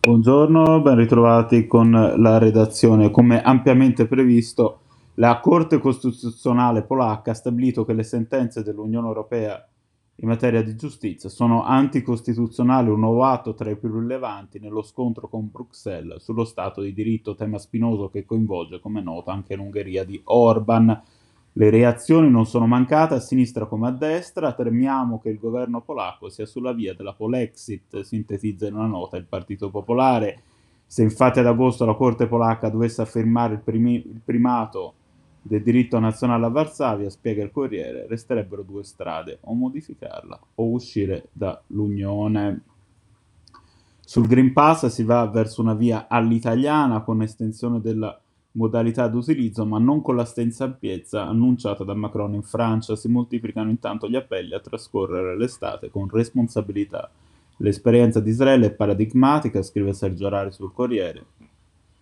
Buongiorno, ben ritrovati con la redazione. Come ampiamente previsto, la Corte Costituzionale polacca ha stabilito che le sentenze dell'Unione Europea in materia di giustizia sono anticostituzionali, un nuovo atto tra i più rilevanti nello scontro con Bruxelles sullo Stato di diritto, tema spinoso che coinvolge, come noto, anche l'Ungheria di Orban. Le reazioni non sono mancate a sinistra come a destra, temiamo che il governo polacco sia sulla via della Polexit, sintetizza in una nota il Partito Popolare. Se infatti ad agosto la Corte polacca dovesse affermare il, primi, il primato del diritto nazionale a Varsavia, spiega il Corriere, resterebbero due strade, o modificarla o uscire dall'Unione. Sul Green Pass si va verso una via all'italiana con estensione della modalità d'utilizzo, ma non con la stessa ampiezza annunciata da Macron in Francia. Si moltiplicano intanto gli appelli a trascorrere l'estate con responsabilità. L'esperienza di Israele è paradigmatica, scrive Sergio Arari sul Corriere.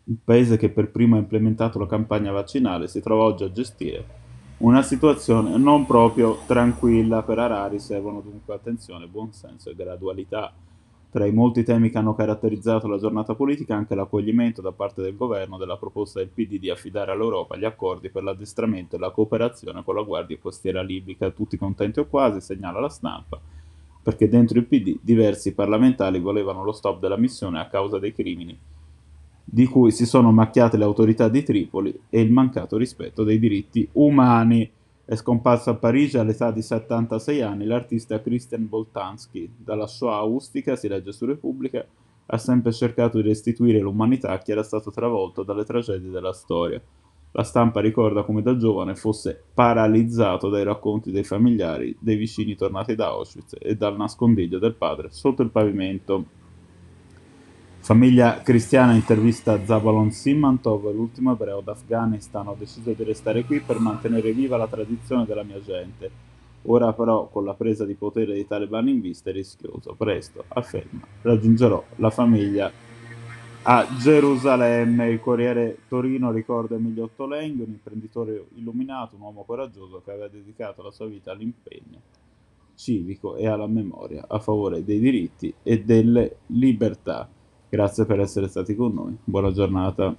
Il paese che per primo ha implementato la campagna vaccinale si trova oggi a gestire una situazione non proprio tranquilla. Per Arari servono dunque attenzione, buonsenso e gradualità. Tra i molti temi che hanno caratterizzato la giornata politica anche l'accoglimento da parte del governo della proposta del PD di affidare all'Europa gli accordi per l'addestramento e la cooperazione con la Guardia Costiera Libica. Tutti contenti o quasi, segnala la stampa, perché dentro il PD diversi parlamentari volevano lo stop della missione a causa dei crimini di cui si sono macchiate le autorità di Tripoli e il mancato rispetto dei diritti umani. È scomparso a Parigi all'età di 76 anni l'artista Christian Boltanski. Dalla sua austica, si legge su Repubblica, ha sempre cercato di restituire l'umanità a chi era stato travolto dalle tragedie della storia. La stampa ricorda come da giovane fosse paralizzato dai racconti dei familiari, dei vicini tornati da Auschwitz e dal nascondiglio del padre sotto il pavimento. Famiglia cristiana intervista Zabalon Simantov, l'ultimo ebreo d'Afghanistan. Ho deciso di restare qui per mantenere viva la tradizione della mia gente. Ora però, con la presa di potere dei talebani in vista, è rischioso. Presto, afferma, raggiungerò la famiglia a Gerusalemme. Il Corriere Torino ricorda Emilio Ottolenghi, un imprenditore illuminato, un uomo coraggioso che aveva dedicato la sua vita all'impegno civico e alla memoria a favore dei diritti e delle libertà. Grazie per essere stati con noi. Buona giornata.